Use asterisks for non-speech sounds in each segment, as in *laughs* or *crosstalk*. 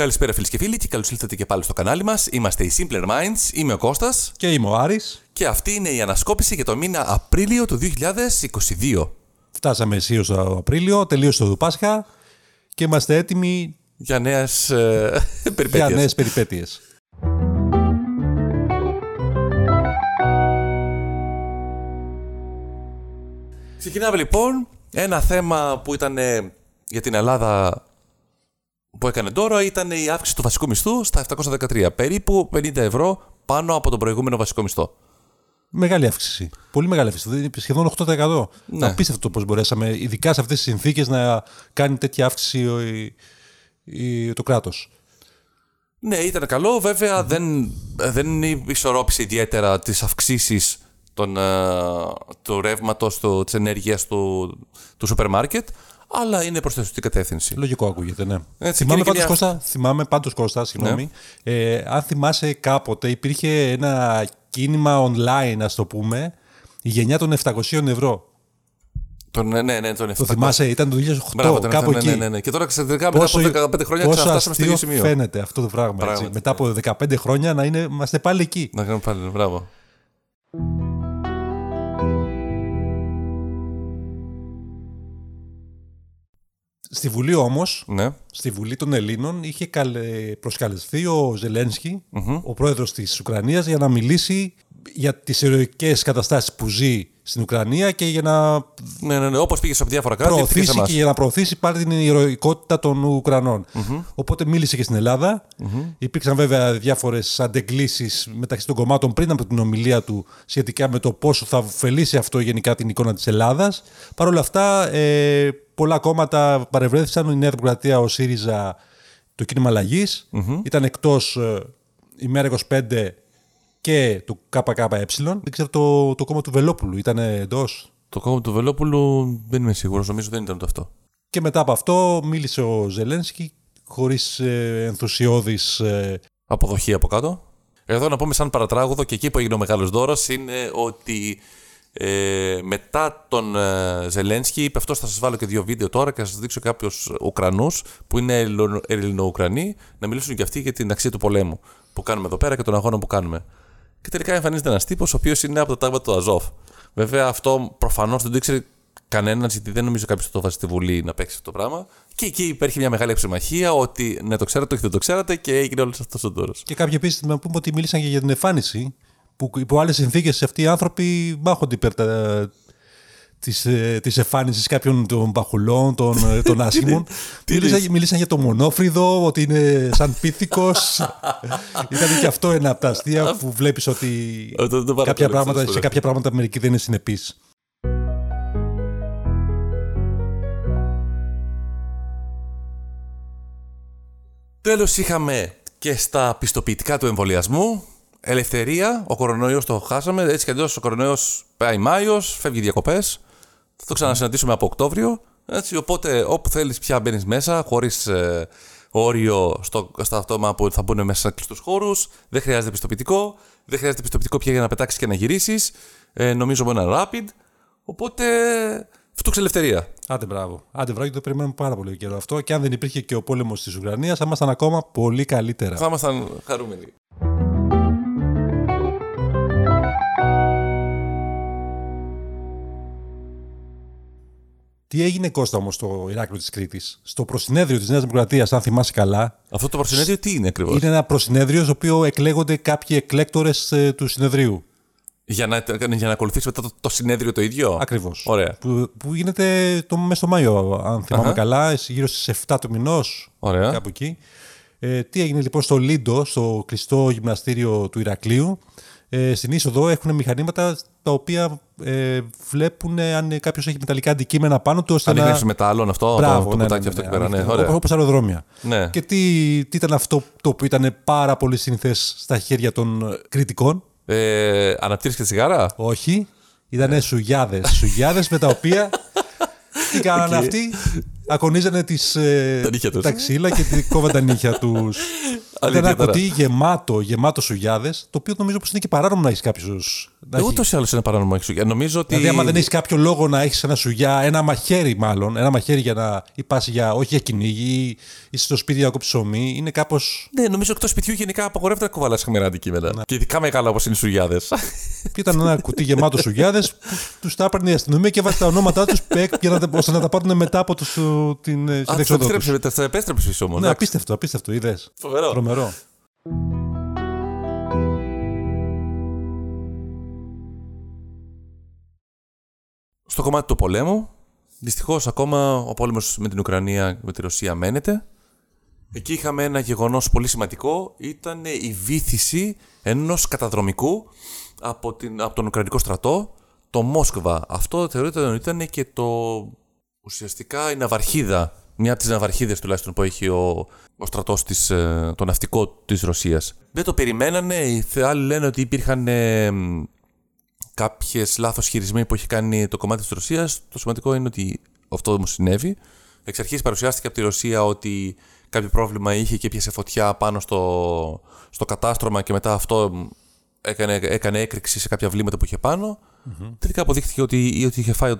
Καλησπέρα φίλες και φίλοι και καλώς ήρθατε και πάλι στο κανάλι μας. Είμαστε οι Simpler Minds, είμαι ο Κώστας Και είμαι ο Άρης. και αυτή είναι η ανασκόπηση για το μήνα Απρίλιο του 2022. Φτάσαμε αισίως το Απρίλιο, τελείωσε το Πάσχα και είμαστε έτοιμοι Για νέες ε, *laughs* για περιπέτειες. νέες περιπέτειες. Ξεκινάμε λοιπόν. Ένα θέμα που ήταν ε, για την Ελλάδα που έκανε τώρα ήταν η αύξηση του βασικού μισθού στα 713. Περίπου 50 ευρώ πάνω από τον προηγούμενο βασικό μισθό. Μεγάλη αύξηση. Πολύ μεγάλη αύξηση. Δηλαδή σχεδόν 8%. Ναι. Απίστευτο πώς μπορέσαμε, ειδικά σε αυτές τις συνθήκες, να κάνει τέτοια αύξηση ο- η- η- το κράτος. Ναι, ήταν καλό. Βέβαια, δεν, δεν ισορρόπησε ιδιαίτερα τις αυξήσεις των, ε, του ρεύματος, της ενέργειας του, του σούπερ μάρκετ, αλλά είναι προς τη σωστή κατεύθυνση. Λογικό ακούγεται, ναι. Έτσι, θυμάμαι, και είναι πάντως, και μια- Κώστα, θυμάμαι πάντως Κώστα, συγγνώμη, Ναι. ε, αν θυμάσαι κάποτε υπήρχε ένα κίνημα online, ας το πούμε, η γενιά των 700 ευρώ. Τον, ναι, ναι, ναι, τον Το 700. θυμάσαι, ήταν το 2008, Μπράβο, τον κάπου ναι, εκεί. ναι, ναι, ναι. Και τώρα ξαφνικά μετά από 15 χρόνια πόσο ξαναφτάσαμε στο ίδιο αστείο σημείο. φαίνεται αυτό το πράγμα. έτσι. Πράγματι, Μετά από 15 χρόνια να είναι, είμαστε πάλι εκεί. Να κάνουμε πάλι, μπράβο. Στη Βουλή όμως, Ναι. στη Βουλή των Ελλήνων, είχε καλε- προσκαλεστεί ο ζελενσκι ο πρόεδρος της Ουκρανίας, για να μιλήσει για τις ηρωικές καταστάσεις που ζει στην Ουκρανία και για να Ναι, ναι, ναι. Όπως πήγε σε διάφορα κράτη, ήρθε και σε προωθήσει εμάς. και για να προωθήσει πάλι την ηρωικότητα των ουκρανων Οπότε μίλησε και στην ελλαδα Υπήρξαν βέβαια διάφορες αντεγκλήσει μεταξύ των κομμάτων πριν από την ομιλία του σχετικά με το πόσο θα ωφελήσει αυτό γενικά την εικόνα της Ελλάδας. Παρ' όλα αυτά, ε, πολλά κόμματα παρευρέθησαν. Η Νέα Δημοκρατία, ο ΣΥΡΙΖΑ, το κίνημα αλλαγής. Ήταν εκτός η Μέρα 25 και το ΚΚΕ. Δεν ξέρω το, το κόμμα του Βελόπουλου. Ήταν εντός; Το κόμμα του Βελόπουλου δεν είμαι σίγουρος, νομίζω δεν ήταν το αυτό. Και μετά από αυτό μίλησε ο Ζελένσκι χωρίς ε, ενθουσιώδης... ε, Αποδοχή από κάτω. Εδώ να πούμε σαν παρατράγουδο και εκεί που έγινε ο μεγάλος δώρος είναι ότι ε, μετά τον ε, Ζελένσκι είπε αυτός θα σας βάλω και δύο βίντεο τώρα και θα σας δείξω κάποιους Ουκρανούς που είναι Ελλο- Ελληνοουκρανοί να μιλήσουν και αυτοί για την αξία του πολέμου που κάνουμε εδώ πέρα και των αγώνων που κάνουμε. Και τελικά εμφανίζεται ένας τύπος ο οποίος είναι από το τάγμα του Αζόφ. Βέβαια αυτό προφανώς δεν το ήξερε κανένας, γιατί δεν νομίζω κάποιος θα το βάζει στη Βουλή να παίξει αυτό το πράγμα. Και εκεί υπήρχε μια μεγάλη αψημαχία ότι ναι, το ξέρατε, όχι δεν το ξέρατε και έγινε όλος αυτός ο δώρο. Και κάποιοι επίσης να πούμε ότι μίλησαν και για την εμφάνιση που υπό άλλες συνθήκες αυτοί οι άνθρωποι μάχονται υπέρ τα, της, ε, της εμφάνισης κάποιων των παχουλών, των, ε, των *laughs* άσχημων. μίλησαν, μίλησαν για το μονόφρυδο, ότι είναι σαν πίθηκος. *laughs* Ήταν και αυτό ένα από τα αστεία που βλέπεις ότι Ε, το- το κάποια παρακολουθώ, πράγματα, το σε κάποια πράγματα μερικοί δεν είναι συνεπείς. Τέλος, είχαμε και στα πιστοποιητικά του εμβολιασμού. Ελευθερία, ο κορονοϊός το χάσαμε. Έτσι κι αλλιώς ο κορονοϊός πάει Μάιος, φεύγει διακοπές. Θα το ξανασυναντήσουμε από Οκτώβριο. Έτσι, οπότε όπου θέλεις πια μπαίνεις μέσα, χωρίς όριο στο, στα αυτόμα που θα μπουν μέσα σε κλειστού χώρους. Δεν χρειάζεται πιστοποιητικό. Δεν χρειάζεται πιστοποιητικό πια για να πετάξεις και να γυρίσεις. Ε, νομίζω με ένα rapid. Οπότε φτούξε ελευθερία. Άντε μπράβο. Άντε μπράβο, και το περιμένουμε πάρα πολύ καιρό αυτό. Και αν δεν υπήρχε και ο πόλεμος της Ουκρανίας, θα ήμασταν ακόμα πολύ καλύτερα. Θα ήμασταν χαρούμενοι. Τι έγινε Κώστα όμως στο Ηράκλειο της Κρήτης, στο προσυνέδριο της Νέας Δημοκρατίας, αν θυμάσαι καλά. Αυτό το προσυνέδριο τι είναι ακριβώς; Είναι ένα προσυνέδριο στο οποίο εκλέγονται κάποιοι εκλέκτορες του συνεδρίου. Για να, για να ακολουθήσει μετά το, το συνέδριο το ίδιο; Ακριβώς. Ωραία. Που, που γίνεται το, μέσα στο Μάιο, αν θυμάμαι Αχα. καλά, γύρω στις 7 του μηνός. Ωραία. Κάπου εκεί. Ε, τι έγινε λοιπόν στο Λίντο, στο κλειστό γυμναστήριο του Ηρακλείου. Ε, στην είσοδο έχουν μηχανήματα τα οποία ε, βλέπουν αν κάποιος έχει μεταλλικά αντικείμενα πάνω του. ώστε να... Ανείχνευση μετάλλων αυτό, Μπράβο, το, το ναι, κουτάκι ναι, αυτό ναι, εκεί πέρα. Ναι, αλήθεια. ωραία. Όπως- όπως αεροδρόμια. Ναι. Και τι, τι ήταν αυτό το οποίο ήταν πάρα πολύ συνηθές στα χέρια των ε, κριτικών; Ε, Αναπτύρεις και τσιγάρα; Όχι. Ήταν σουγιάδες. Σουγιάδες με τα οποία *laughs* τι κάνανε αυτοί; Ακονίζανε τις, ε, Τα νύχια τους. τα ξύλα και τη- κόβαν τα νύχια τους. *laughs* Ήταν Αλήθεια ένα τώρα. κουτί γεμάτο, γεμάτο σουγιάδες, το οποίο νομίζω πως είναι και παράνομο να έχεις κάποιος Να Ε, έχει- Ούτως ή άλλως είναι παράνομο έχει σουγιά. Νομίζω ότι. Δηλαδή, άμα δεν έχεις κάποιο λόγο να έχεις ένα σουγιά, ένα μαχαίρι μάλλον, ένα μαχαίρι για να ή πας για, όχι για κυνήγι, ή είσαι στο σπίτι να κόψεις ψωμί, είναι κάπω. Ναι, νομίζω εκτός σπιτιού γενικά απαγορεύεται να κουβαλάς χαμηλά αντικείμενα. Ναι. Και ειδικά μεγάλα όπως είναι οι σουγιάδες. Και ήταν ένα κουτί γεμάτος σουγιάδες, τους τα έπαιρνε η αστυνομία και βάζει τα ονόματά τους για να, τα- ώστε να τα πάρουν μετά από τους, ο, την ε, Α, τα συνεξόδο τους. επέστρεψε, τα επέστρεψες πίσω όμως. Ναι, απίστευτο, απίστευτο, είδες. Φοβερό. Τρομερό. Στο κομμάτι του πολέμου, δυστυχώς ακόμα ο πόλεμος με την Ουκρανία με τη Ρωσία μένεται. Εκεί είχαμε ένα γεγονός πολύ σημαντικό. Ήταν η βήθηση ενός καταδρομικού από, την, από τον Ουκρανικό στρατό, το Μόσκβα. Αυτό θεωρείται ότι ήταν και το ουσιαστικά η ναυαρχίδα, μια από τις ναυαρχίδες τουλάχιστον που έχει ο, ο στρατός, το ναυτικό της Ρωσίας. Δεν το περιμένανε. Οι άλλοι λένε ότι υπήρχαν ε, κάποιες λάθος χειρισμοί που έχει κάνει το κομμάτι της Ρωσίας. Το σημαντικό είναι ότι αυτό όμως συνέβη. Εξ αρχής παρουσιάστηκε από τη Ρωσία ότι κάποιο πρόβλημα είχε και έπιασε φωτιά πάνω στο, στο κατάστρωμα και μετά αυτό έκανε, έκανε έκρηξη σε κάποια βλήματα που είχε πάνω. Mm-hmm. Τελικά αποδείχθηκε ότι, ότι είχε, φάει,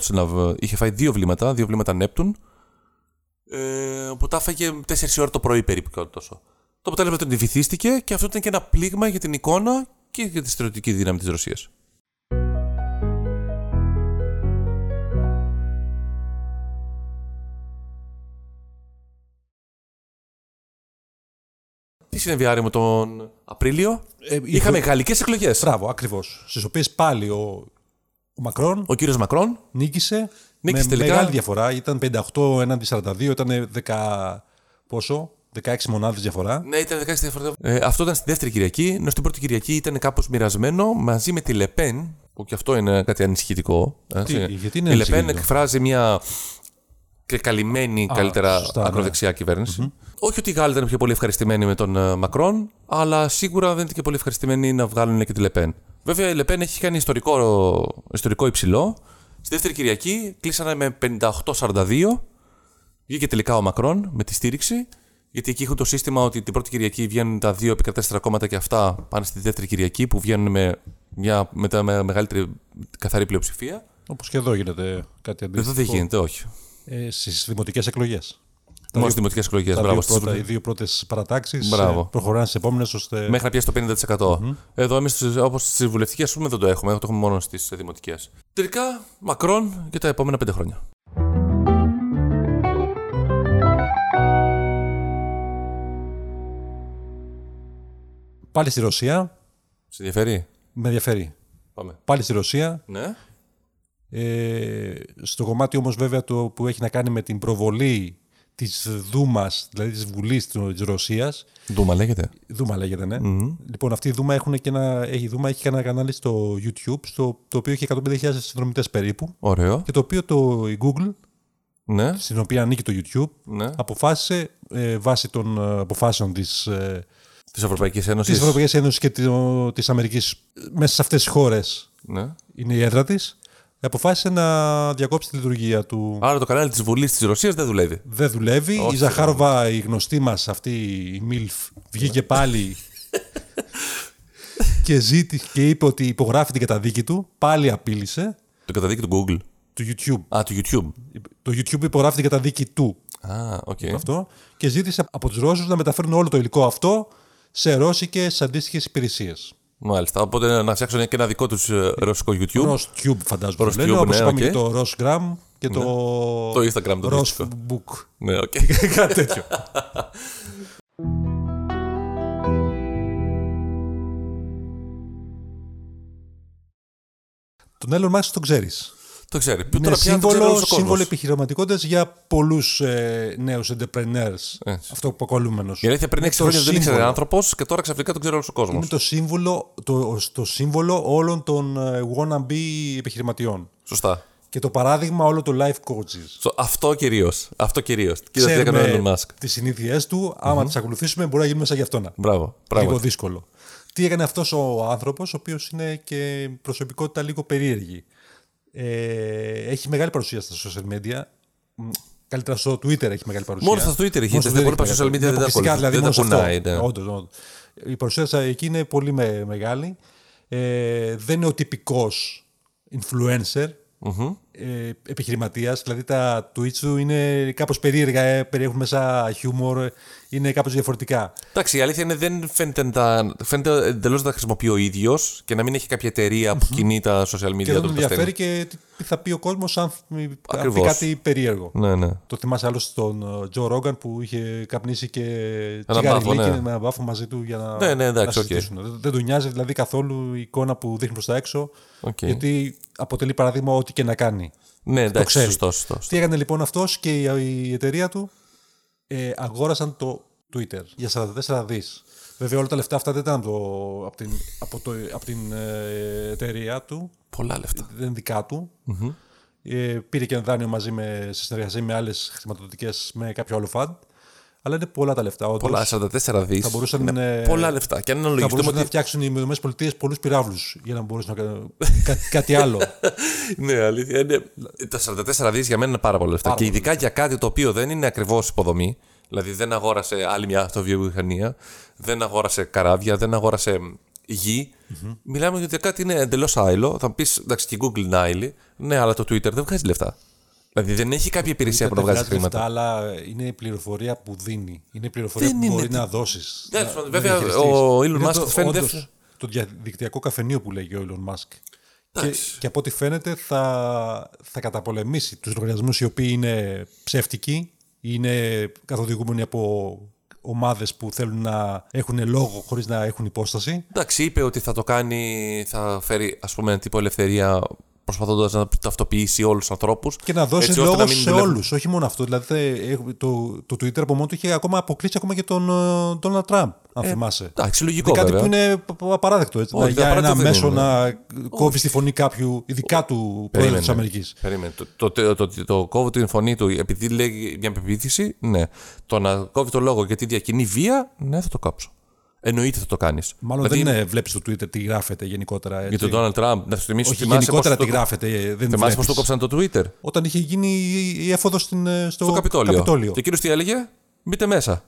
είχε φάει δύο βλήματα, δύο βλήματα Νέπτουν. Ε, που τα έφαγε 4 ώρα το πρωί περίπου κάτι τόσο. Το αποτέλεσμα ήταν ότι βυθίστηκε και αυτό ήταν και ένα πλήγμα για την εικόνα και για τη στρατιωτική δύναμη της Ρωσίας. Τι συνέβη Άρη μου τον Απρίλιο; Ε, Είχαμε γαλλικές εκλογές. Μπράβο, ακριβώς. Στις οποίες πάλι ο, ο Μακρόν Ο κύριος Μακρόν. νίκησε. Νίκησε με τελικά. μεγάλη διαφορά. Ήταν 58 έναντι 42, ήταν 10. Πόσο, 16 μονάδες διαφορά. Ναι, ήταν 16 διαφορετικά. Ε, αυτό ήταν στη δεύτερη Κυριακή. Ενώ στην πρώτη Κυριακή ήταν κάπως μοιρασμένο μαζί με τη Λεπέν, που και αυτό είναι κάτι ανησυχητικό. έτσι. Τι, γιατί είναι η Λεπέν ανησυχητικό; εκφράζει μια και καλυμμένη καλύτερα σωστά, ναι. ακροδεξιά κυβέρνηση. Όχι ότι οι Γάλλοι ήταν πιο πολύ ευχαριστημένοι με τον ε, Μακρόν, αλλά σίγουρα δεν ήταν και πολύ ευχαριστημένοι να βγάλουν και τη Λεπέν. Βέβαια η Λεπέν έχει κάνει ιστορικό, ιστορικό υψηλό. Στη δεύτερη Κυριακή κλείσανε με 58-42. Βγήκε τελικά ο Μακρόν με τη στήριξη. Γιατί εκεί έχουν το σύστημα ότι την πρώτη Κυριακή βγαίνουν τα δύο επικρατέστερα κόμματα και αυτά πάνε στη δεύτερη Κυριακή που βγαίνουν με, μια, με, τα- με μεγαλύτερη καθαρή πλειοψηφία. Όπως και εδώ γίνεται κάτι Εδώ αντίστοιχο. δεν γίνεται, όχι. Ε, Στις δημοτικές εκλογές. Μόνο στι δημοτικές εκλογές. Τα Μπράβο. δύο στις πρώτα, οι δύο πρώτες παρατάξεις Μπράβο. προχωράνε στις επόμενες ώστε. Μέχρι να πιάσει το 50%. Εδώ εμείς, όπως στις βουλευτικές, πούμε, δεν το έχουμε. Το έχουμε μόνο στις δημοτικές. Τελικά, Μακρόν για τα επόμενα πέντε χρόνια. Πάλι στη Ρωσία. Σε ενδιαφέρει; Με ενδιαφέρει. Πάμε. Πάλι στη Ρωσία. Ναι. Ε, στο κομμάτι όμως βέβαια το που έχει να κάνει με την προβολή της Δούμας, δηλαδή της Βουλής της Ρωσίας. Δούμα λέγεται. Δούμα λέγεται, ναι. Λοιπόν, αυτή η Δούμα, έχουν και ένα, έχει, η Δούμα έχει και ένα κανάλι στο YouTube, στο, το οποίο έχει 150.000 συνδρομητές περίπου Ωραίο. και το οποίο το, η Google, Ναι. στην οποία ανήκει το YouTube, ναι. αποφάσισε ε, βάσει των ε, αποφάσεων της, ε, Της Ευρωπαϊκής Ένωσης. της Ευρωπαϊκής Ένωσης και τη- της Αμερικής μέσα σε αυτές τις χώρες Ναι. είναι η έδρα της, αποφάσισε να διακόψει τη λειτουργία του. Άρα το κανάλι της Βουλής της Ρωσίας δεν δουλεύει. Δεν δουλεύει. Όχι, η Ζαχάροβα, η γνωστή μας αυτή η MILF, βγήκε πάλι *laughs* και, ζήτη, και είπε ότι υπογράφει την καταδίκη του. Πάλι απείλησε Το καταδίκη του Google. του YouTube. Α, του YouTube. Το YouTube υπογράφει την καταδίκη του Α, οκ. αυτό και ζήτησε από τους Ρώσους να μεταφέρουν όλο το υλικό αυτό σε ρώσικες αντίστοιχες υπηρεσίες. Μάλιστα. Οπότε να φτιάξουν και ένα δικό τους ρωσικό YouTube. RosTube φαντάζομαι. RosTube, το λένε, όπως ναι, είπαμε οκ. και το Rosgram και το, Το Instagram, το αντίστοιχο. Rosbook. Ναι, οκ. *laughs* Κάτι τέτοιο. Τον Elon Musk τον ξέρεις. Το ξέρει. Είναι Τώρα πια το ξέρει όλος σύμβολο, ο κόσμος. σύμβολο επιχειρηματικότητας για πολλούς ε, νέους entrepreneurs. Έτσι. Αυτό αποκαλούμενος. Η αλήθεια πριν 6 χρόνια δεν ήξερε άνθρωπος και τώρα ξαφνικά τον ξέρει όλος ο κόσμος. Είναι το σύμβολο, το, το σύμβολο όλων των ε, wannabe επιχειρηματιών. Σωστά. Και το παράδειγμα όλων των life coaches. So, αυτό κυρίως. Αυτό κυρίως. Κοίτα τι έκανε ο Elon Musk. τις συνήθειές του. Άμα τις ακολουθήσουμε, μπορεί να γίνουμε σαν γι' αυτόνα. Μπράβο. Λίγο Πράγματι. δύσκολο. Τι έκανε αυτός ο άνθρωπος, ο οποίος είναι και προσωπικότητα λίγο περίεργη. Ε, έχει μεγάλη παρουσία στα social media. Μ, Καλύτερα στο Twitter έχει μεγάλη παρουσία. Μόνος στο Twitter έχει, Μόνος στα στο υπόλοιπα έχει social media μεγάλη- δεν τα αποκλειστικά, ακολουθεί- δηλαδή δεν μόνος τα σε αυτό. κουνάει, ναι. Όντως, όντως. Η παρουσία της εκεί είναι πολύ με- μεγάλη. ε, δεν είναι ο τυπικός influencer, ε, επιχειρηματίας. Δηλαδή τα tweets του είναι κάπως περίεργα, ε, περιέχουν μέσα χιούμορ, είναι κάπως διαφορετικά. Εντάξει, η αλήθεια είναι δεν φαίνεται, να τα, φαίνεται εντελώς να τα χρησιμοποιεί ο ίδιος και να μην έχει κάποια εταιρεία που κινεί τα social media Και δεν του. τον τα στέλνει. ενδιαφέρει και τι θα πει ο κόσμος αν, αν πει Ακριβώς. κάτι περίεργο. Ναι, ναι. Το θυμάσαι άλλο στον Τζο Ρόγκαν που είχε καπνίσει και Ένα τσιγάρι μπάφο, ναι. λίγη με ένα μπάφο μαζί του για να, Ναι, ναι, εντάξει, να οκ. συζητήσουν. Δεν, δεν του νοιάζει δηλαδή καθόλου η εικόνα που δείχνει προς τα έξω Οκ. γιατί αποτελεί παράδειγμα ό,τι και να κάνει. Ναι, εντάξει, ξέρει. σωστό, σωστό. Τι έκανε λοιπόν αυτός και η, η εταιρεία του ε, αγόρασαν το Twitter για 44 δις. Βέβαια όλα τα λεφτά αυτά δεν ήταν από, το, από την, από το, από την ε, εταιρεία του, Πολλά λεφτά. δεν είναι δικά του. Ε, πήρε και ένα δάνειο μαζί με, σε συνεργασία με άλλες χρηματοδοτικές με κάποιο άλλο φαντ. Αλλά είναι πολλά τα λεφτά. Όντως, Πολλά, 44 δις. Θα μπορούσαν, ε, Πολλά λεφτά. Και αν θα αναλογιστούμε μπορούσαν να ότι. φτιάξουν οι ΗΠΑ πολλούς πυράβλους για να μπορούσαν να κάνουν *laughs* κά- κάτι άλλο. Ναι, αλήθεια είναι. Τα 44 δις για μένα είναι πάρα πολλά λεφτά. Πάρα και ειδικά για κάτι το οποίο δεν είναι ακριβώς υποδομή. Δηλαδή δεν αγόρασε άλλη μια αυτοβιομηχανία, δεν αγόρασε καράβια, δεν αγόρασε γη. Μιλάμε για κάτι είναι εντελώς άειλο. Θα πεις εντάξει και η Google είναι άειλη. Ναι, αλλά το Twitter δεν βγάζει λεφτά. Δηλαδή δεν έχει κάποια υπηρεσία που να Δεν βγάζει βγάζει λεφτά, χρήματα. αλλά είναι η πληροφορία που δίνει. Είναι η πληροφορία Δεν που είναι μπορεί τι- να δώσεις. Εντάξει, βέβαια, ο Elon Musk φαίνεται- Το διαδικτυακό καφενείο που λέγει ο Elon Musk. Και, Εντάξει. και από ό,τι φαίνεται θα, θα καταπολεμήσει τους λογαριασμούς οι οποίοι είναι ψεύτικοι, είναι καθοδηγούμενοι από ομάδες που θέλουν να έχουν λόγο χωρίς να έχουν υπόσταση. Εντάξει, είπε ότι θα το κάνει, θα φέρει ας πούμε ένα τύπο ελευθερία προσπαθώντας να ταυτοποιήσει όλους τους ανθρώπους. Και να δώσει λόγο σε όλους, όχι μόνο αυτό. Δηλαδή θε- έχουμε- το, το Twitter από μόνο του είχε ακόμα αποκλείσει ακόμα και τον ε, Donald Trump, αν θυμάσαι. Εντάξει, λογικό Είναι κάτι βέβαια. που είναι π- π- απαράδεκτο. Έτσι, Όχι, να- για απαράδεκτο ένα δεν μέσο είναι. να κόβει τη φωνή κάποιου, ειδικά του πρόεδρου της Αμερικής. Περίμενε. Το, το, το, το, το, το κόβω την φωνή του επειδή λέει μια πεποίθηση, ναι. Το να κόβει το λόγο γιατί διακινεί βία, ναι, θα το κάψω. Εννοείται θα το κάνεις. Μάλλον δεν βλέπεις στο Twitter τι γράφεται γενικότερα. Για Έτσι. τον Donald Trump, να σου θυμίσω. Όχι, θυμάσαι γενικότερα πώς τι το- γράφεται. ε, Δεν Θυμάσαι πώς βλέπεις. το κόψαν το Twitter; Όταν είχε γίνει η- η έφοδο στην, ε, στο, στο Καπιτόλιο. Καπιτόλιο. Και εκείνος τι έλεγε, μπείτε μέσα.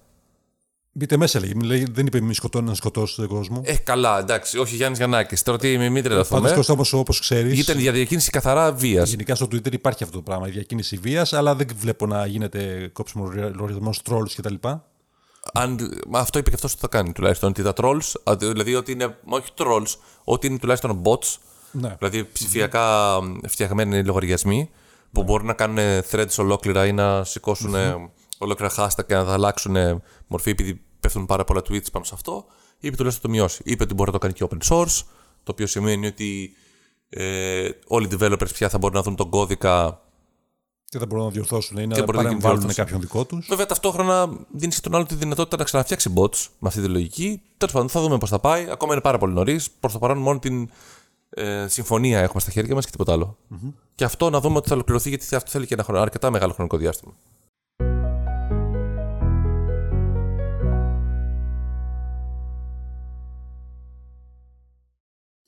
Μπείτε μέσα, λέγει. Λέει, Δεν είπε μη σκοτώνει να σκοτώσει τον κόσμο. Ε, καλά, εντάξει, όχι Γιάννης Γιαννάκης. Τώρα τι, μην, μην τρελαθούμε. Πάντως, Κώστα, όμω, όπως ξέρει, Ήταν για διακίνηση καθαρά βίας. γενικά στο Twitter υπάρχει αυτό το πράγμα. Η διακίνηση βίας, αλλά δεν βλέπω να γίνεται κόψιμο λογαριασμός trolls κτλ. Αν, μα αυτό είπε και αυτός που θα κάνει τουλάχιστον. Ότι τα trolls, α, δηλαδή ότι είναι, μα όχι trolls, ότι είναι τουλάχιστον bots, Ναι. δηλαδή ψηφιακά φτιαγμένοι λογαριασμοί που μπορούν να κάνουν threads ολόκληρα ή να σηκώσουν ολόκληρα hashtag και να τα αλλάξουν μορφή επειδή πέφτουν πάρα πολλά tweets πάνω σε αυτό. Είπε τουλάχιστον το μειώσει. Είπε ότι μπορεί να το κάνει και open source, το οποίο σημαίνει ότι ε, όλοι οι developers πια θα μπορούν να δουν τον κώδικα Και δεν μπορούν να διορθώσουν ή Και να μπορεί να γίνει παρεμβάλλουν διόρθωση. κάποιον δικό τους. Βέβαια, ταυτόχρονα δίνεις στον άλλο τη δυνατότητα να ξαναφτιάξει bots με αυτή τη λογική. Τέλος πάντων, θα δούμε πώς θα πάει. Ακόμα είναι πάρα πολύ νωρίς. Προς το παρόν, μόνο την ε, συμφωνία έχουμε στα χέρια μας και τίποτα άλλο. Και αυτό να δούμε ότι θα ολοκληρωθεί, γιατί αυτό θέλει και ένα χρόνο, αρκετά μεγάλο χρονικό διάστημα.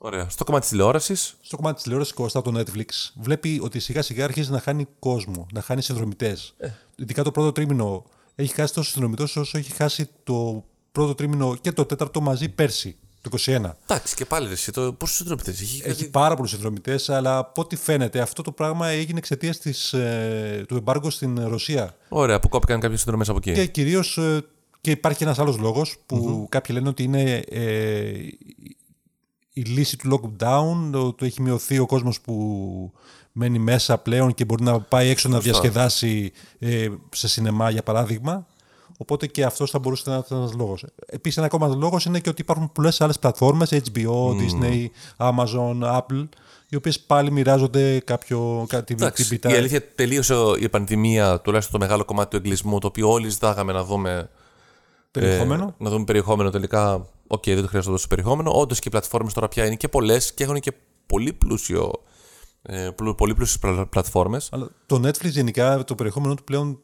Ωραία. Στο κομμάτι της τηλεόρασης. Στο κομμάτι της τηλεόρασης Κώστα από το Netflix βλέπει ότι σιγά σιγά αρχίζει να χάνει κόσμο, να χάνει συνδρομητές. Ε. Ειδικά το πρώτο τρίμηνο έχει χάσει τόσο συνδρομητέ όσο έχει χάσει το πρώτο τρίμηνο και το τέταρτο μαζί πέρσι, το 2021. Εντάξει, και πάλι ρε, εσύ, το πόσους συνδρομητές έχει. Έχει πάρα πολλούς συνδρομητές, αλλά από ό,τι φαίνεται αυτό το πράγμα έγινε εξαιτίας ε, του εμπάργου στην Ρωσία. Ωραία, που κόπηκαν κάποιες συνδρομές από εκεί. Και κυρίως. και υπάρχει ένας άλλος λόγος που κάποιοι λένε ότι είναι ε, η λύση του lockdown, ότι έχει μειωθεί ο κόσμος που μένει μέσα πλέον και μπορεί να πάει έξω να διασκεδάσει ε, σε σινεμά για παράδειγμα. Οπότε και αυτός θα μπορούσε να είναι ένας λόγος. Επίσης, ένα ακόμα λόγος είναι και ότι υπάρχουν πολλές άλλες πλατφόρμες, HBO, Disney, Amazon, Apple, οι οποίες πάλι μοιράζονται κάποιο, κάτι Εντάξει, την πίτα. η αλήθεια τελείωσε η πανδημία, τουλάχιστον το μεγάλο κομμάτι του εγκλισμού, το οποίο όλοι ζητάγαμε να δούμε. περιεχόμενο. ε, να δούμε περιεχόμενο τελικά. Οκ, δεν το χρειάζεται τόσο περιεχόμενο. Όντως και οι πλατφόρμες τώρα πια είναι και πολλές και έχουν και πολύ πλούσιο. Ε, πλου- πολύ πλούσιες πλατφόρμες. Αλλά το Netflix γενικά το περιεχόμενο του πλέον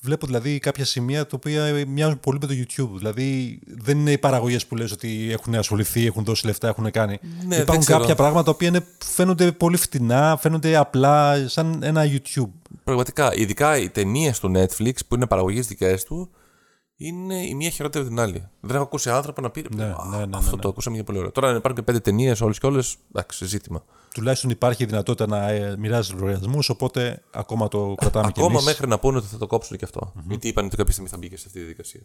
βλέπω δηλαδή κάποια σημεία τα οποία μοιάζουν πολύ με το YouTube. Δηλαδή δεν είναι οι παραγωγές που λες ότι έχουν ασχοληθεί, έχουν δώσει λεφτά, έχουν κάνει. Ναι, δεν Υπάρχουν ξέρω. κάποια πράγματα τα οποία είναι, φαίνονται πολύ φτηνά, φαίνονται απλά σαν ένα YouTube. Πραγματικά, ειδικά οι ταινίες του Netflix που είναι παραγωγές δικές του, είναι η μία χειρότερη από την άλλη. Δεν έχω ακούσει άνθρωπο να πει. Ναι, «Α, ναι, ναι, ναι, αυτό ναι. το ακούσαμε για πολύ ωραίο. Τώρα αν υπάρχουν και πέντε ταινίες όλες και όλες. Εντάξει, ζήτημα. Τουλάχιστον υπάρχει η δυνατότητα να ε, μοιράζεις λογαριασμούς, οπότε ακόμα το κρατάμε κι Ακόμα εμείς. μέχρι να πούνε ότι θα το κόψουν και αυτό. Γιατί είπαν ότι κάποια στιγμή θα μπει και σε αυτή τη διαδικασία.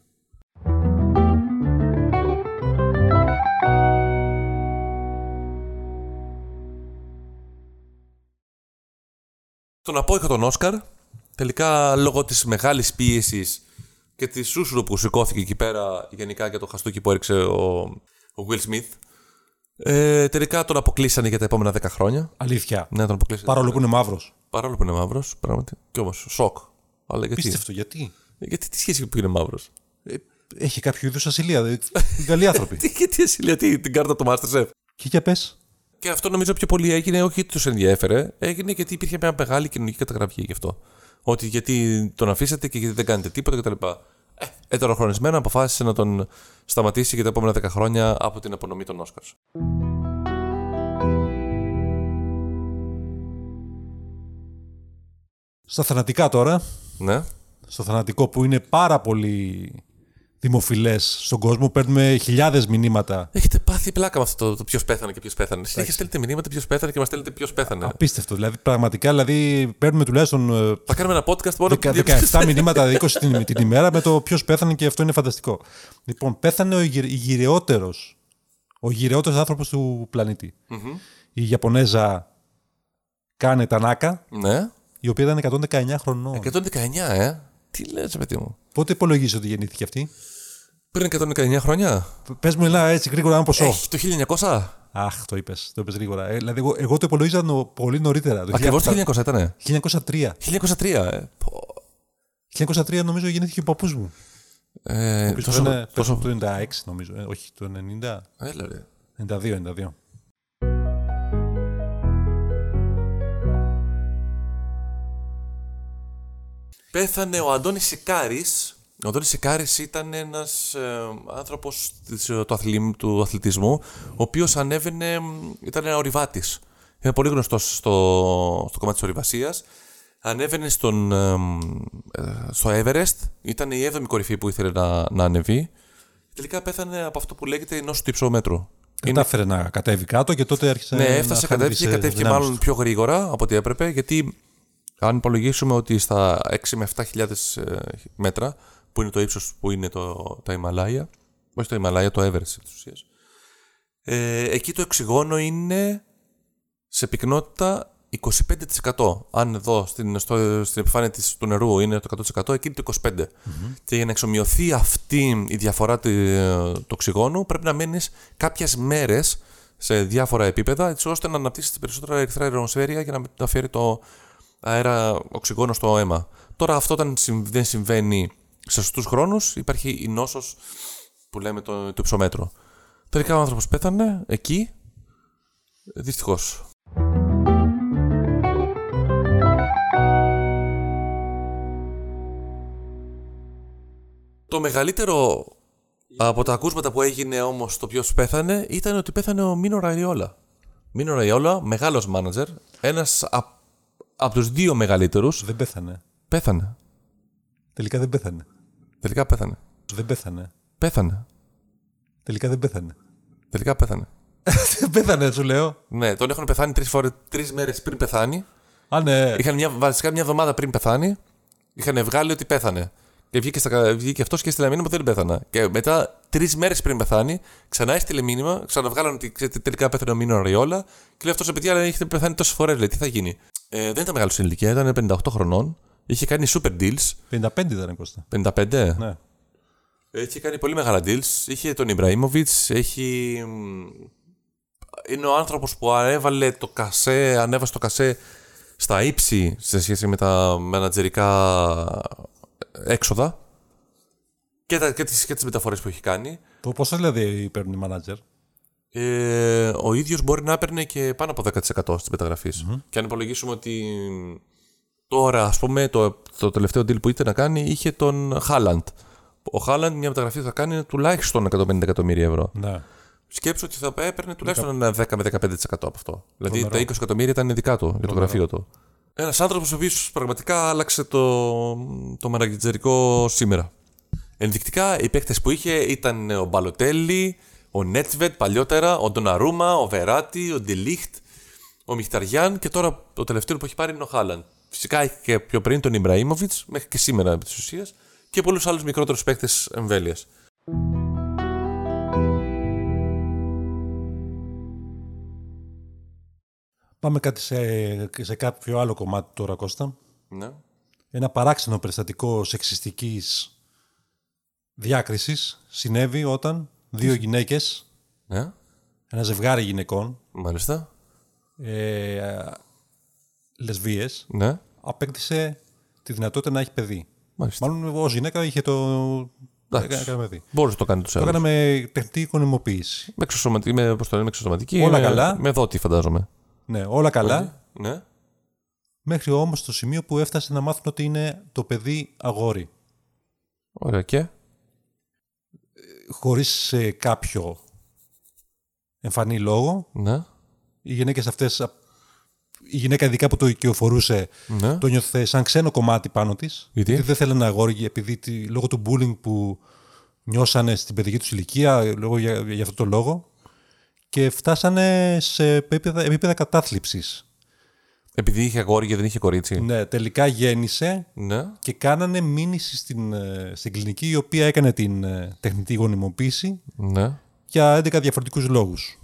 Τον απόϊχο τον Όσκαρ, τελικά λόγω της μεγάλης πίεσης και τη σούσουρου που σηκώθηκε εκεί πέρα γενικά για το χαστούκι που έριξε ο, ο Will Smith, ε, τελικά τον αποκλείσανε για τα επόμενα 10 χρόνια. Αλήθεια. Ναι, τον αποκλείσανε. Παρόλο που είναι μαύρος. Παρόλο που είναι μαύρος, πράγματι. Κι όμως, σοκ. Αλλά γιατί; Πίστευτο, γιατί; Γιατί τι σχέση που είναι μαύρος; Ε, έχει κάποιο είδους ασυλία. δηλαδή, είναι καλοί άνθρωποι. *laughs* Τι, γιατί εσύ γιατί την κάρτα του Masterchef; και για πες. Και αυτό νομίζω πιο πολύ έγινε, όχι γιατί τους ενδιέφερε, έγινε γιατί υπήρχε μια μεγάλη κοινωνική καταγραφή γι' αυτό. Ότι γιατί τον αφήσατε και γιατί δεν κάνετε τίποτα κτλ. Ε, ετεροχρονισμένα αποφάσισε να τον σταματήσει για τα επόμενα 10 χρόνια από την απονομή των Όσκαρ. Στα θανατικά τώρα. Ναι. Στο θανατικό που είναι πάρα πολύ δημοφιλές στον κόσμο. Παίρνουμε χιλιάδες μηνύματα. Έχετε πάθει πλάκα με αυτό το, το ποιος πέθανε και ποιος πέθανε. Συνέχεια στέλνετε μηνύματα ποιος πέθανε και μας στέλνετε ποιος πέθανε. Απίστευτο. Δηλαδή, πραγματικά δηλαδή, παίρνουμε τουλάχιστον ε, Θα κάνουμε ένα podcast μόνο δεκα- 17 μηνύματα *laughs* 20 την, την ημέρα με το ποιος πέθανε και αυτό είναι φανταστικό. Λοιπόν, πέθανε ο γυ- γυρεότερος. Ο γυρεότερος άνθρωπος του πλανητη Η Ιαπωνέζα Κάνε Τανάκα, Ναι. η οποία ήταν 119 χρονών. 119, ε. Τι λες, παιδί μου. Πότε υπολογίζεις ότι γεννήθηκε αυτή; Πριν 119 χρόνια. Πες μου, ένα έτσι γρήγορα ένα ποσό. Έχει το 1900. Αχ, το είπες. Το είπες γρήγορα. Ε, δηλαδή, εγώ, εγώ το υπολογίζα νο- πολύ νωρίτερα. Το Ακριβώς το 1800 1900 ήταν. 1903. 1903, ε. Πω. 1903 νομίζω γεννήθηκε ο παππούς μου. Ε, Ο οποίος τόσο, είναι τόσο... το 96 νομίζω. Ε, όχι, το 90. Έλα, ρε. 92, 92. Πέθανε ο Αντώνης Σικάρης. Ο Αντώνης Σικάρης ήταν ένας ε, άνθρωπος της, ε, του, αθλη- του αθλητισμού, ο οποίος ανέβαινε, μ, ήταν ένα ορειβάτης. Είναι πολύ γνωστός στο, στο κομμάτι της ορειβασίας. Ανέβαινε στον, ε, μ, ε, στο Everest, ήταν η 7η κορυφή που ήθελε να, να ανεβεί. Τελικά πέθανε από αυτό που λέγεται η νόσο του υψόμετρου. Κατάφερε να κατέβει κάτω και τότε άρχισε Ναι, να έφτασε, χάνει κατέβηκε, τις, ε, κατέβηκε δυνάμεις μάλλον του. πιο γρήγορα από ό,τι έπρεπε, γιατί αν υπολογίσουμε ότι στα 6 με 7 χιλιάδες ε, μέτρα, που είναι το ύψος που είναι το, τα Ιμαλάια, όχι το Ιμαλάια, το Everest της ουσίας, ε, εκεί το οξυγόνο είναι σε πυκνότητα 25%. Αν εδώ στην, στο, στην επιφάνεια της, του νερού είναι το 100%, εκεί είναι το 25%. Και για να εξομοιωθεί αυτή η διαφορά του, του οξυγόνου, πρέπει να μένει κάποιες μέρες σε διάφορα επίπεδα, έτσι ώστε να αναπτύσσεις περισσότερα ερυθρά αιρωμοσφαίρια για να μεταφέρει το αέρα οξυγόνο στο αίμα. Τώρα, αυτό όταν συμβ- δεν συμβαίνει σε σωστούς χρόνους, υπάρχει η νόσος που λέμε το, το υψομέτρο. Τελικά ο άνθρωπος πέθανε εκεί. Δυστυχώς. Το μεγαλύτερο από τα ακούσματα που έγινε όμως το ποιος πέθανε ήταν ότι πέθανε ο Μίνο Ραϊόλα. Μίνο Ραϊόλα, μεγάλος μάνατζερ, ένας από τους δύο μεγαλύτερους, Δεν πέθανε. πέθανε. Τελικά δεν πέθανε. Τελικά πέθανε. Δεν πέθανε. Πέθανε. Τελικά δεν πέθανε. Τελικά πέθανε. Δεν *laughs* πέθανε, σου λέω. Ναι, τον έχουν πεθάνει τρεις φορές, τρεις μέρες πριν πεθάνει. Α, ναι. Είχαν μια, βασικά μια εβδομάδα πριν πεθάνει, είχαν βγάλει ότι πέθανε. Και βγήκε, στα, βγήκε αυτός και έστειλε μήνυμα ότι δεν πέθανα. Και μετά, τρεις μέρες πριν πεθάνει, ξανά έστειλε μήνυμα, ξαναβγάλανε ότι ξέρετε, τελικά πέθανε ο Μίνο Ριόλα. Και λέει αυτός σε παιδιά, αλλά έχετε πεθάνει τόσες φορές, λέει, τι θα γίνει. Ε, δεν ήταν μεγάλος στην ηλικία, ήταν 58 χρονών. Είχε κάνει super deals. 55 ήταν Κώστα. 55. Ναι. Έχει κάνει πολύ μεγάλα deals. Είχε τον Ιμπραήμοβιτς, έχει. μ, Είναι ο άνθρωπος που ανέβαλε το κασέ, ανέβασε το κασέ στα ύψη σε σχέση με τα μανατζερικά έξοδα και, τα, και, τις, και τις μεταφορές που έχει κάνει. Το πόσο δηλαδή παίρνουν οι μάνατζερ; Ε, ο ίδιος μπορεί να έπαιρνε και πάνω από 10% στις μεταγραφες Και αν υπολογίσουμε ότι τώρα, ας πούμε, το, το τελευταίο deal που ήθελε να κάνει είχε τον Χάλαντ. Ο Χάλαντ μια μεταγραφή που θα κάνει είναι τουλάχιστον 150 εκατομμύρια ευρώ. Ναι. Σκέψου ότι θα έπαιρνε τουλάχιστον ένα 10 με 15% από αυτό. Δηλαδή Τρομερό. τα 20 εκατομμύρια ήταν δικά του για το γραφείο του. Ένας άνθρωπος ο οποίος πραγματικά άλλαξε το, το μανατζερικό σήμερα. Ενδεικτικά οι παίκτες που είχε ήταν ο Μπαλοτέλη, ο Νέτσβετ παλιότερα, ο Ντοναρούμα, ο Βεράτη, ο Ντελίχτ, ο Μιχταριάν και τώρα το τελευταίο που έχει πάρει είναι ο Χάλαν. Φυσικά έχει και πιο πριν τον Ιμπραήμοβιτς, μέχρι και σήμερα επί της ουσίας, και πολλούς άλλους μικρότερους παίκτες εμβέλειας. Πάμε κάτι σε, σε κάποιο άλλο κομμάτι τώρα, Κώστα. Ναι. Ένα παράξενο περιστατικό σεξιστικής διάκρισης συνέβη όταν δύο γυναίκες, ναι. ένα ζευγάρι γυναικών, Μάλιστα. ε, λεσβείες, Ναι. απέκτησε τη δυνατότητα να έχει παιδί. Μάλιστα. Μάλλον ως γυναίκα είχε το... Εντάξει. έκανε παιδί. Μπορεί να το κάνει τους Το άλλους. έκανε με τεχνητή οικονομοποίηση. Με, εξωσωματική, με, πώς το λένε, με εξωσωματική. Όλα με, καλά. Με δότη, φαντάζομαι. Ναι, όλα καλά. Ναι. Μέχρι όμως το σημείο που έφτασε να μάθουν ότι είναι το παιδί αγόρι. Ωραία και; Χωρίς ε, κάποιο εμφανή λόγο, Ναι. οι γυναίκες αυτές, α, η γυναίκα ειδικά που το οικειοφορούσε, Ναι. το νιώθε σαν ξένο κομμάτι πάνω της. Γιατί; δεν θέλει ένα αγόρι, επειδή τη- λόγω του bullying που νιώσανε στην παιδική τους ηλικία, λόγω, για, για αυτό το λόγο, και φτάσανε σε επίπεδα, επίπεδα κατάθλιψης. Επειδή είχε αγόρι και δεν είχε κορίτσι. Ναι, τελικά γέννησε Ναι. και κάνανε μήνυση στην, ε, στην κλινική η οποία έκανε την ε, τεχνητή γονιμοποίηση Ναι. για 11 διαφορετικούς λόγους.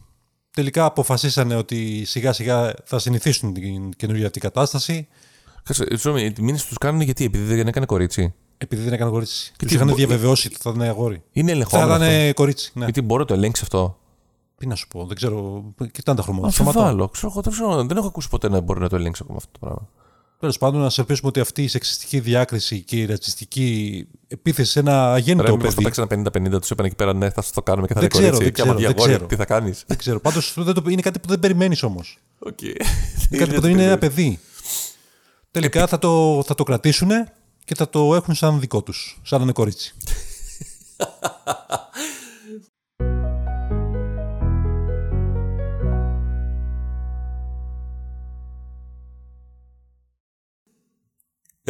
Τελικά αποφασίσανε ότι σιγά σιγά θα συνηθίσουν την καινούργια αυτή κατάσταση Κάτσε, συγγνώμη, τη μήνυση τους κάνουν γιατί, επειδή δεν έκανε κορίτσι; επειδή δεν έκανε κορίτσι. Τους τι είχαν μπο- διαβεβαιώσει ότι θα ήταν αγόρι. Είναι Θα ελεγχόμενο. αυτό. ήταν κορίτσι. Ναι. Γιατί μπορεί να το ελέγξεις αυτό; Τι να σου πω, δεν ξέρω. Κοιτάνε τα χρώματα. Αμφιβάλλω. Ξέρω, εγώ, δεν, ξέρω, δεν έχω ακούσει ποτέ να μπορεί να το ελέγξει ακόμα αυτό το πράγμα. Τέλος πάντων, ας ελπίσουμε ότι αυτή η σεξιστική διάκριση και η ρατσιστική επίθεση σε ένα Ρε, αγέννητο μήπως το παιδί. παίξανε 50-50, τους είπαν εκεί πέρα, ναι, θα σου το κάνουμε και θα Δεν είναι κορίτσι. ξέρω, δεν Και άμα ξέρω, δεν δει αγόρι, ξέρω. τι θα κάνεις; Δεν ξέρω. Πάντως είναι κάτι που δεν περιμένεις όμως. Οκ. Είναι κάτι που δεν είναι ένα παιδί. Τελικά θα το, θα το κρατήσουν και θα το έχουν σαν δικό τους. Σαν να είναι κορίτσι. *laughs*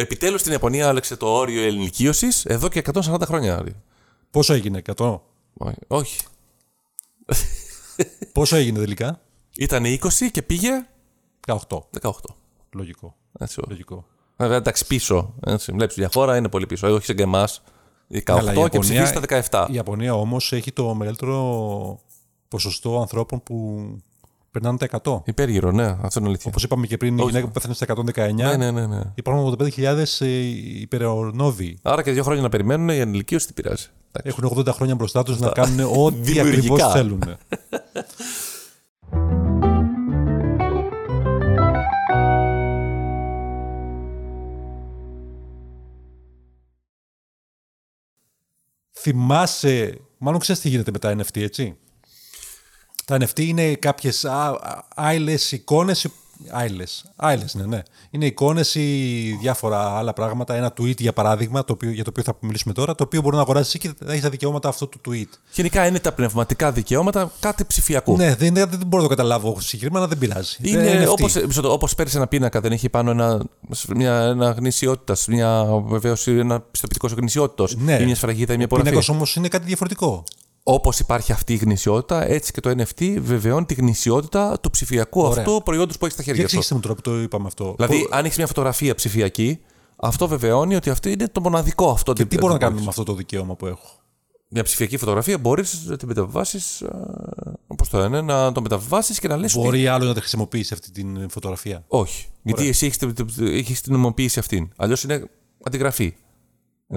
Επιτέλους στην Ιαπωνία άλλαξε το όριο ελληνικίωση εδώ και 140 χρόνια. Άρη. Πόσο έγινε, 100. Όχι. Όχι. *laughs* Πόσο έγινε τελικά, Ήταν 20 και πήγε 18. 18. Λογικό. Έτσι, Λογικό. Βέβαια, εντάξει, πίσω. Έτσι, βλέπεις διαφορά, είναι πολύ πίσω. Όχι σαν και εμάς. 18 Αλλά η και Ιαπωνία- ψηφίσει τα 17. Η Ιαπωνία όμως έχει το μεγαλύτερο ποσοστό ανθρώπων που περνάνε τα 100. Υπέργυρο, ναι, αυτό είναι αλήθεια. Όπως είπαμε και πριν, η γυναίκα που πέθανε στα 119. Ναι, ναι, ναι, ναι. Υπάρχουν 85.000 ε, υπερονόβοι. Άρα και δύο χρόνια να περιμένουν, η ανηλικίωση τι πειράζει. Εντάξει. Έχουν 80 χρόνια μπροστά τους να κάνουν ό,τι *laughs* Δημιουργικά. ακριβώ θέλουν. Θυμάσαι, μάλλον ξέρεις τι γίνεται με τα NFT, έτσι. Τα NFT είναι κάποιες άειλες εικόνες, άειλες, άειλες ναι, ναι. Είναι εικόνες ή διάφορα άλλα πράγματα, ένα tweet για παράδειγμα, το οποίο, για το οποίο θα μιλήσουμε τώρα, το οποίο μπορεί να αγοράσεις και θα έχεις τα δικαιώματα αυτού του tweet. Γενικά είναι τα πνευματικά δικαιώματα κάτι ψηφιακού. Ναι, δεν, δεν, δεν μπορώ να το καταλάβω συγκεκριμένα, δεν πειράζει. Είναι NFT. όπως, όπως πέρυσι ένα πίνακα, δεν έχει πάνω ένα, μια, ένα γνησιότητας, μια βεβαίωση, ένα πιστοποιητικός γνησιότητας Ναι. ή μια σφραγίδα ή μια Ο πίνακας υπογραφή. όμως είναι κάτι διαφορετικό. Όπως υπάρχει αυτή η γνησιότητα, έτσι και το NFT βεβαιώνει τη γνησιότητα του ψηφιακού Ωραία. αυτού προϊόντος που έχει στα Για χέρια σου. εξήγησε μου τώρα που το είπαμε αυτό. Δηλαδή, Πο- αν έχεις μια φωτογραφία ψηφιακή, αυτό βεβαιώνει ότι αυτό είναι το μοναδικό αυτό. και τι μπορώ να κάνω με αυτό το δικαίωμα που έχω; Μια ψηφιακή φωτογραφία μπορείς να την μεταβάσεις. Όπως το λένε, να το μεταβάσεις και να λες. Μπορεί άλλο να τη χρησιμοποιήσει αυτή την φωτογραφία; Όχι. Γιατί εσύ έχεις έχεις την νομιμοποίηση αυτήν. Αλλιώς είναι αντιγραφή. Είναι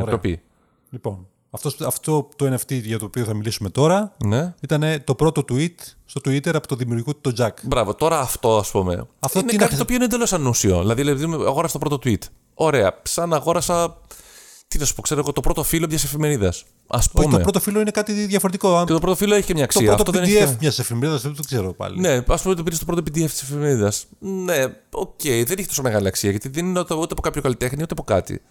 Ωραία. τροπή. Λοιπόν, αυτός, αυτό το NFT για το οποίο θα μιλήσουμε τώρα Ναι. ήταν το πρώτο tweet στο Twitter από το δημιουργό του, τον Jack. Μπράβο, τώρα αυτό ας πούμε. Αυτό είναι κάτι να- το οποίο είναι εντελώς ανούσιο. Δηλαδή, δηλαδή, αγόρασα το πρώτο tweet. Ωραία. Σαν αγόρασα. Τι να σου πω, ξέρω εγώ, το πρώτο φύλλο μιας εφημερίδας. Α Όχι, πούμε. το πρώτο φύλλο είναι κάτι διαφορετικό. Αν- Και το πρώτο φύλλο έχει και μια Το αξία. πρώτο αυτό PDF δεν έχει. μιας εφημερίδας δεν το ξέρω πάλι. Ναι, ας πούμε το πήρες στο πρώτο PDF της εφημερίδας. Ναι, οκ, δεν έχει τόσο μεγάλη αξία γιατί δεν είναι ούτε ούτε από κάποιο καλλιτέχνη ούτε από κάτι.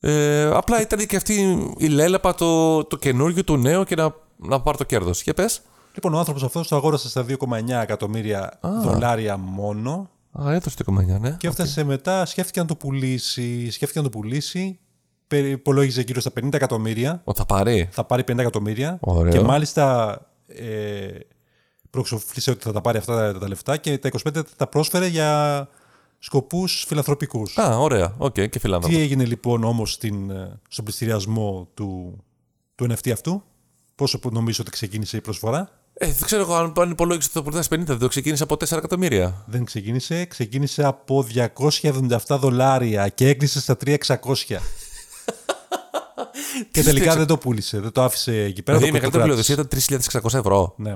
Ε, απλά ήταν και αυτή η λαίλαπα το, το καινούργιο, το νέο και να, να πάρει το κέρδος. Για πες. Λοιπόν, ο άνθρωπος αυτός το αγόρασε στα 2,9 εκατομμύρια δολάρια μόνο Α, έδωσε το κομμάτια, ναι. και έφτασε μετά, σκέφτηκε να το πουλήσει. Σκέφτηκε να το πουλήσει περι- υπολόγιζε γύρω στα 50 εκατομμύρια. Ο, θα πάρει. Θα πάρει 50 εκατομμύρια. Ωραίο. Και μάλιστα ε, προεξόφλησε ότι θα τα πάρει αυτά τα λεφτά και τα 25 τα πρόσφερε για σκοπούς φιλανθρωπικούς. Α, ωραία. Οκ, και φιλάνθρωπο. Τι έγινε λοιπόν όμως στην, ε, στον πλειστηριασμό του, του NFT αυτού, πόσο που νομίζω ότι ξεκίνησε η προσφορά; Ε, δεν ξέρω εγώ αν, αν υπολόγισε το πρωτάθλημα 50, δεν το ξεκίνησε από 4 εκατομμύρια. Δεν ξεκίνησε, ξεκίνησε από 277 δολάρια και έκλεισε στα 3.600. *laughs* και τελικά δεν το πούλησε, δεν το άφησε εκεί πέρα. Δηλαδή η το μεγαλύτερη κράτησε. πλειοδοσία ήταν 3.600 ευρώ. Ναι.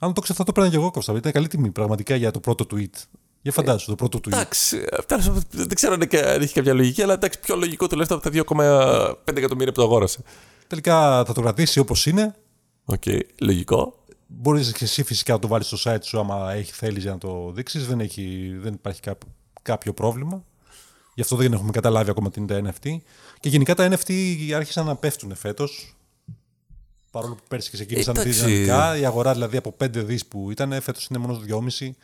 Αν το ξέρω, θα το παίρνω και εγώ Κώστα. Ήταν καλή τιμή πραγματικά για το πρώτο tweet. Για φαντάσου το πρώτο tweet. Εντάξει, τέλος πάντων, δεν ξέρω αν είναι- αν έχει κάποια λογική, αλλά εντάξει, πιο λογικό τουλάχιστον από τα 2,5 εκατομμύρια που το αγόρασε. Τελικά θα το κρατήσει όπως είναι. Οκ, λογικό. Μπορείς και εσύ φυσικά να το βάλεις στο site σου άμα έχει θέλεις για να το δείξεις. Δεν, έχει, δεν υπάρχει κάποιο, κάποιο πρόβλημα. Γι' αυτό δεν έχουμε καταλάβει ακόμα τι είναι τα NFT. Και γενικά τα NFT άρχισαν να πέφτουν φέτος. Παρόλο που πέρσι και ξεκίνησαν Εντάξει. δυναμικά. Η αγορά δηλαδή από 5 δις που ήταν, φέτος είναι μόνο στα 2,5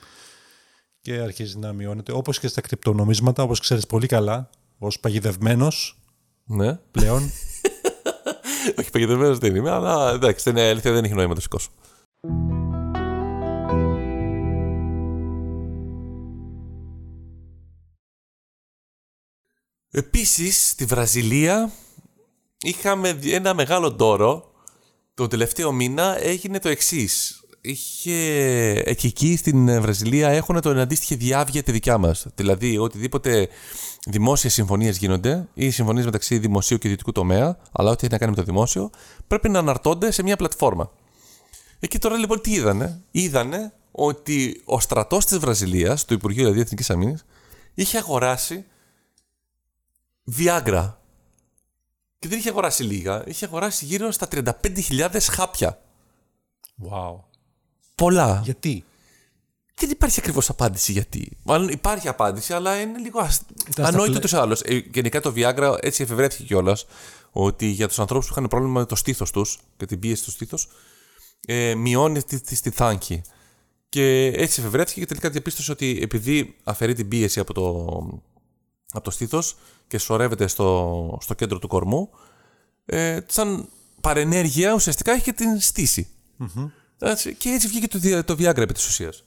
και αρχίζει να μειώνεται. Όπως και στα κρυπτονομίσματα, όπως ξέρεις πολύ καλά, ως παγιδευμένος Ναι. πλέον. *laughs* Όχι, παγιδευμένος δεν είμαι, αλλά εντάξει, δεν είναι αλήθεια, δεν έχει νόημα να το σηκώσω. Επίσης, στη Βραζιλία είχαμε δι- ένα μεγάλο ντόρο. Το τελευταίο μήνα έγινε το εξής. Είχε... Εκεί, εκεί στην Βραζιλία έχουν το αντίστοιχη διάβγεια τη δικιά μας. Δηλαδή, οτιδήποτε δημόσιες συμφωνίες γίνονται ή συμφωνίες μεταξύ δημοσίου και ιδιωτικού τομέα, αλλά ό,τι έχει να κάνει με το δημόσιο, πρέπει να αναρτώνται σε μια πλατφόρμα. Εκεί τώρα λοιπόν τι είδανε; Είδανε ότι ο στρατός της Βραζιλίας, το Υπουργείο δηλαδή Εθνικής Αμήνης, είχε αγοράσει Viagra. Και δεν είχε αγοράσει λίγα, είχε αγοράσει γύρω στα 35.000 χάπια. Wow. Πολλά. Γιατί; Δεν υπάρχει ακριβώς απάντηση γιατί. Μάλλον υπάρχει απάντηση, αλλά είναι λίγο ασ... στα ανόητο πλε- τους άλλους. Ε, γενικά το Viagra έτσι εφευρέθηκε κιόλας ότι για τους ανθρώπους που είχαν πρόβλημα με το στήθος τους και την πίεση του στήθου, ε, μειώνει τη, τη στιθάνκη. Και έτσι εφευρέθηκε και τελικά διαπίστωσε ότι επειδή αφαιρεί την πίεση από το, από το στήθος και σωρεύεται στο, στο κέντρο του κορμού, ε, σαν παρενέργεια ουσιαστικά έχει και την στηση Έτσι, και έτσι βγήκε το, δια- το Viagra επί της ουσίας.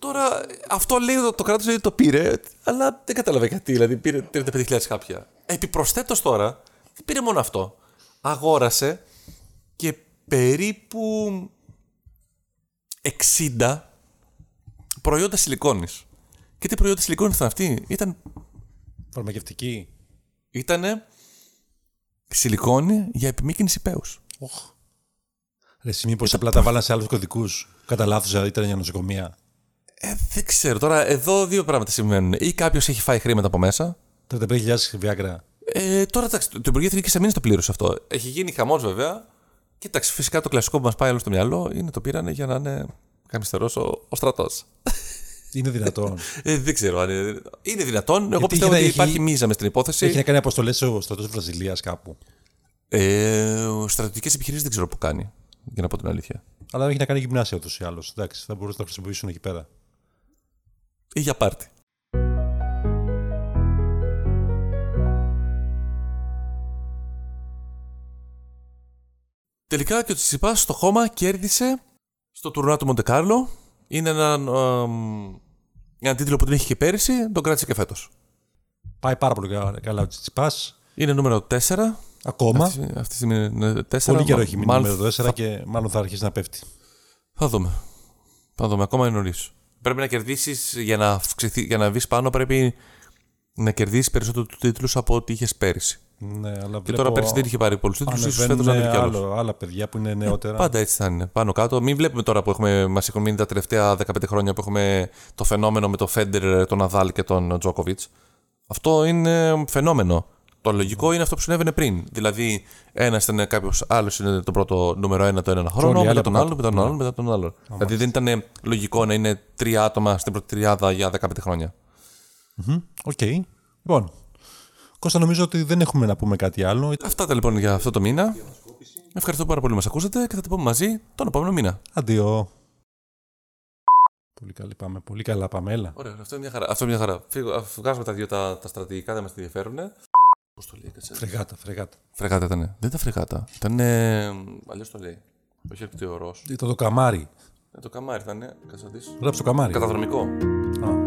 Τώρα, αυτό λέει το, το κράτος ότι το πήρε, αλλά δεν κατάλαβα γιατί. Δηλαδή, πήρε 35.000 χάπια. Επιπροσθέτως τώρα, δεν πήρε μόνο αυτό. Αγόρασε και περίπου 60 προϊόντα σιλικόνης. Και τι προϊόντα σιλικόνης ήταν αυτή, ήταν, Φαρμακευτική. ήτανε σιλικόνη για επιμήκυνση πέους. Ρε, εσύ μήπως απλά τα βάλαν σε άλλους κωδικούς. Κατά λάθος ήταν για νοσοκομεία. Ε, δεν ξέρω. Τώρα, εδώ δύο πράγματα συμβαίνουν. Ή κάποιος έχει φάει χρήματα από μέσα, 35.000 Viagra. Ε, τώρα εντάξει, το Υπουργείο Εθνικής Αμήνη το πλήρωσε αυτό. Έχει γίνει χαμός βέβαια. Κοίταξε, φυσικά το κλασικό που μας πάει όλο στο μυαλό είναι το πήρανε για να είναι καμιστερός ο, ο στρατός. Είναι δυνατόν. Ε, δεν ξέρω αν είναι. Είναι δυνατόν. Εγώ Γιατί πιστεύω έχει- ότι έχει- υπάρχει μίζα μες στην υπόθεση. Έχει να κάνει αποστολές ο στρατός της Βραζιλίας κάπου. Ε, Στρατιωτικές επιχειρήσεις δεν ξέρω που κάνει. Για να πω την αλήθεια. Αλλά έχει να κάνει γυμνάσια ούτως ή άλλως. Εντάξει, θα μπορούσαν να τα χρησιμοποιήσουν εκεί πέρα. Ή για πάρτι. Τελικά και ο Τσιτσιπάς στο χώμα κέρδισε στο τουρνουά του Μοντεκάρλο. Είναι ένα, εμ, ένα τίτλο που την είχε και πέρυσι, τον κράτησε και φέτος. Πάει πάρα πολύ καλά- καλά ο Τσιτσιπάς. Είναι νούμερο 4. Ακόμα. Αυτή, αυτή τη στιγμή είναι 4. Πολύ καιρό έχει μείνει Μάλλον νούμερο 4 θα, και μάλλον θα αρχίσει να πέφτει. θα δούμε. Θα δούμε. Ακόμα είναι νωρίς. Πρέπει να κερδίσεις για να, αυξηθεί- για να βγεις πάνω, πρέπει να κερδίσεις περισσότερο τους τίτλους από ό,τι είχες πέρυσι. Ναι, αλλά Και τώρα πέρσι δεν είχε πάρει πολλούς τίτλους, ίσως φέτος να ανέβει κι άλλο. άλλο, άλλα παιδιά που είναι νεότερα. Πάντα έτσι θα είναι. Πάνω κάτω. Μην βλέπουμε τώρα που έχουμε, μας έχουν μείνει τα τελευταία 15 χρόνια που έχουμε το φαινόμενο με τον Φέντερ, τον Ναδάλ και τον Τζόκοβιτ. Αυτό είναι φαινόμενο. Το λογικό είναι αυτό που συνέβαινε πριν. Δηλαδή, ένας ήταν κάποιος άλλος είναι το πρώτο νούμερο ένα το ένα χρόνο, όλοι οι μετά άλλοι τον από άλλο, μετά τον άλλο, μετά τον άλλο. Δηλαδή, δεν ήταν λογικό να είναι τρία άτομα στην πρώτη τριάδα για 15 χρόνια. Οκ. Λοιπόν, Κώστα, νομίζω ότι δεν έχουμε να πούμε κάτι άλλο. Αυτά ήταν λοιπόν για αυτό το μήνα. Ευχαριστώ πάρα πολύ που μας ακούσατε και θα τα πούμε μαζί τον επόμενο μήνα. Αντίο. Πολύ καλά πάμε. Πολύ καλά πάμε. Έλα. Ωραία, αυτό είναι μια χαρά. Αυτό είναι μια χαρά. Φύγω, αφού βγάζουμε τα δύο τα, τα στρατηγικά, δεν μας ενδιαφέρουν. Πώς το λέει, κάτσε. Φρεγάτα, φρεγάτα. Φρεγάτα ήταν. Δεν ήταν φρεγάτα. Ήταν. Αλλιώς το λέει. Όχι εκτιωρό. Ήταν το καμάρι. Ε, το καμάρι ήταν. Κάτσε να δει. Γράψε το καμάρι. Καταδρομικό. Α.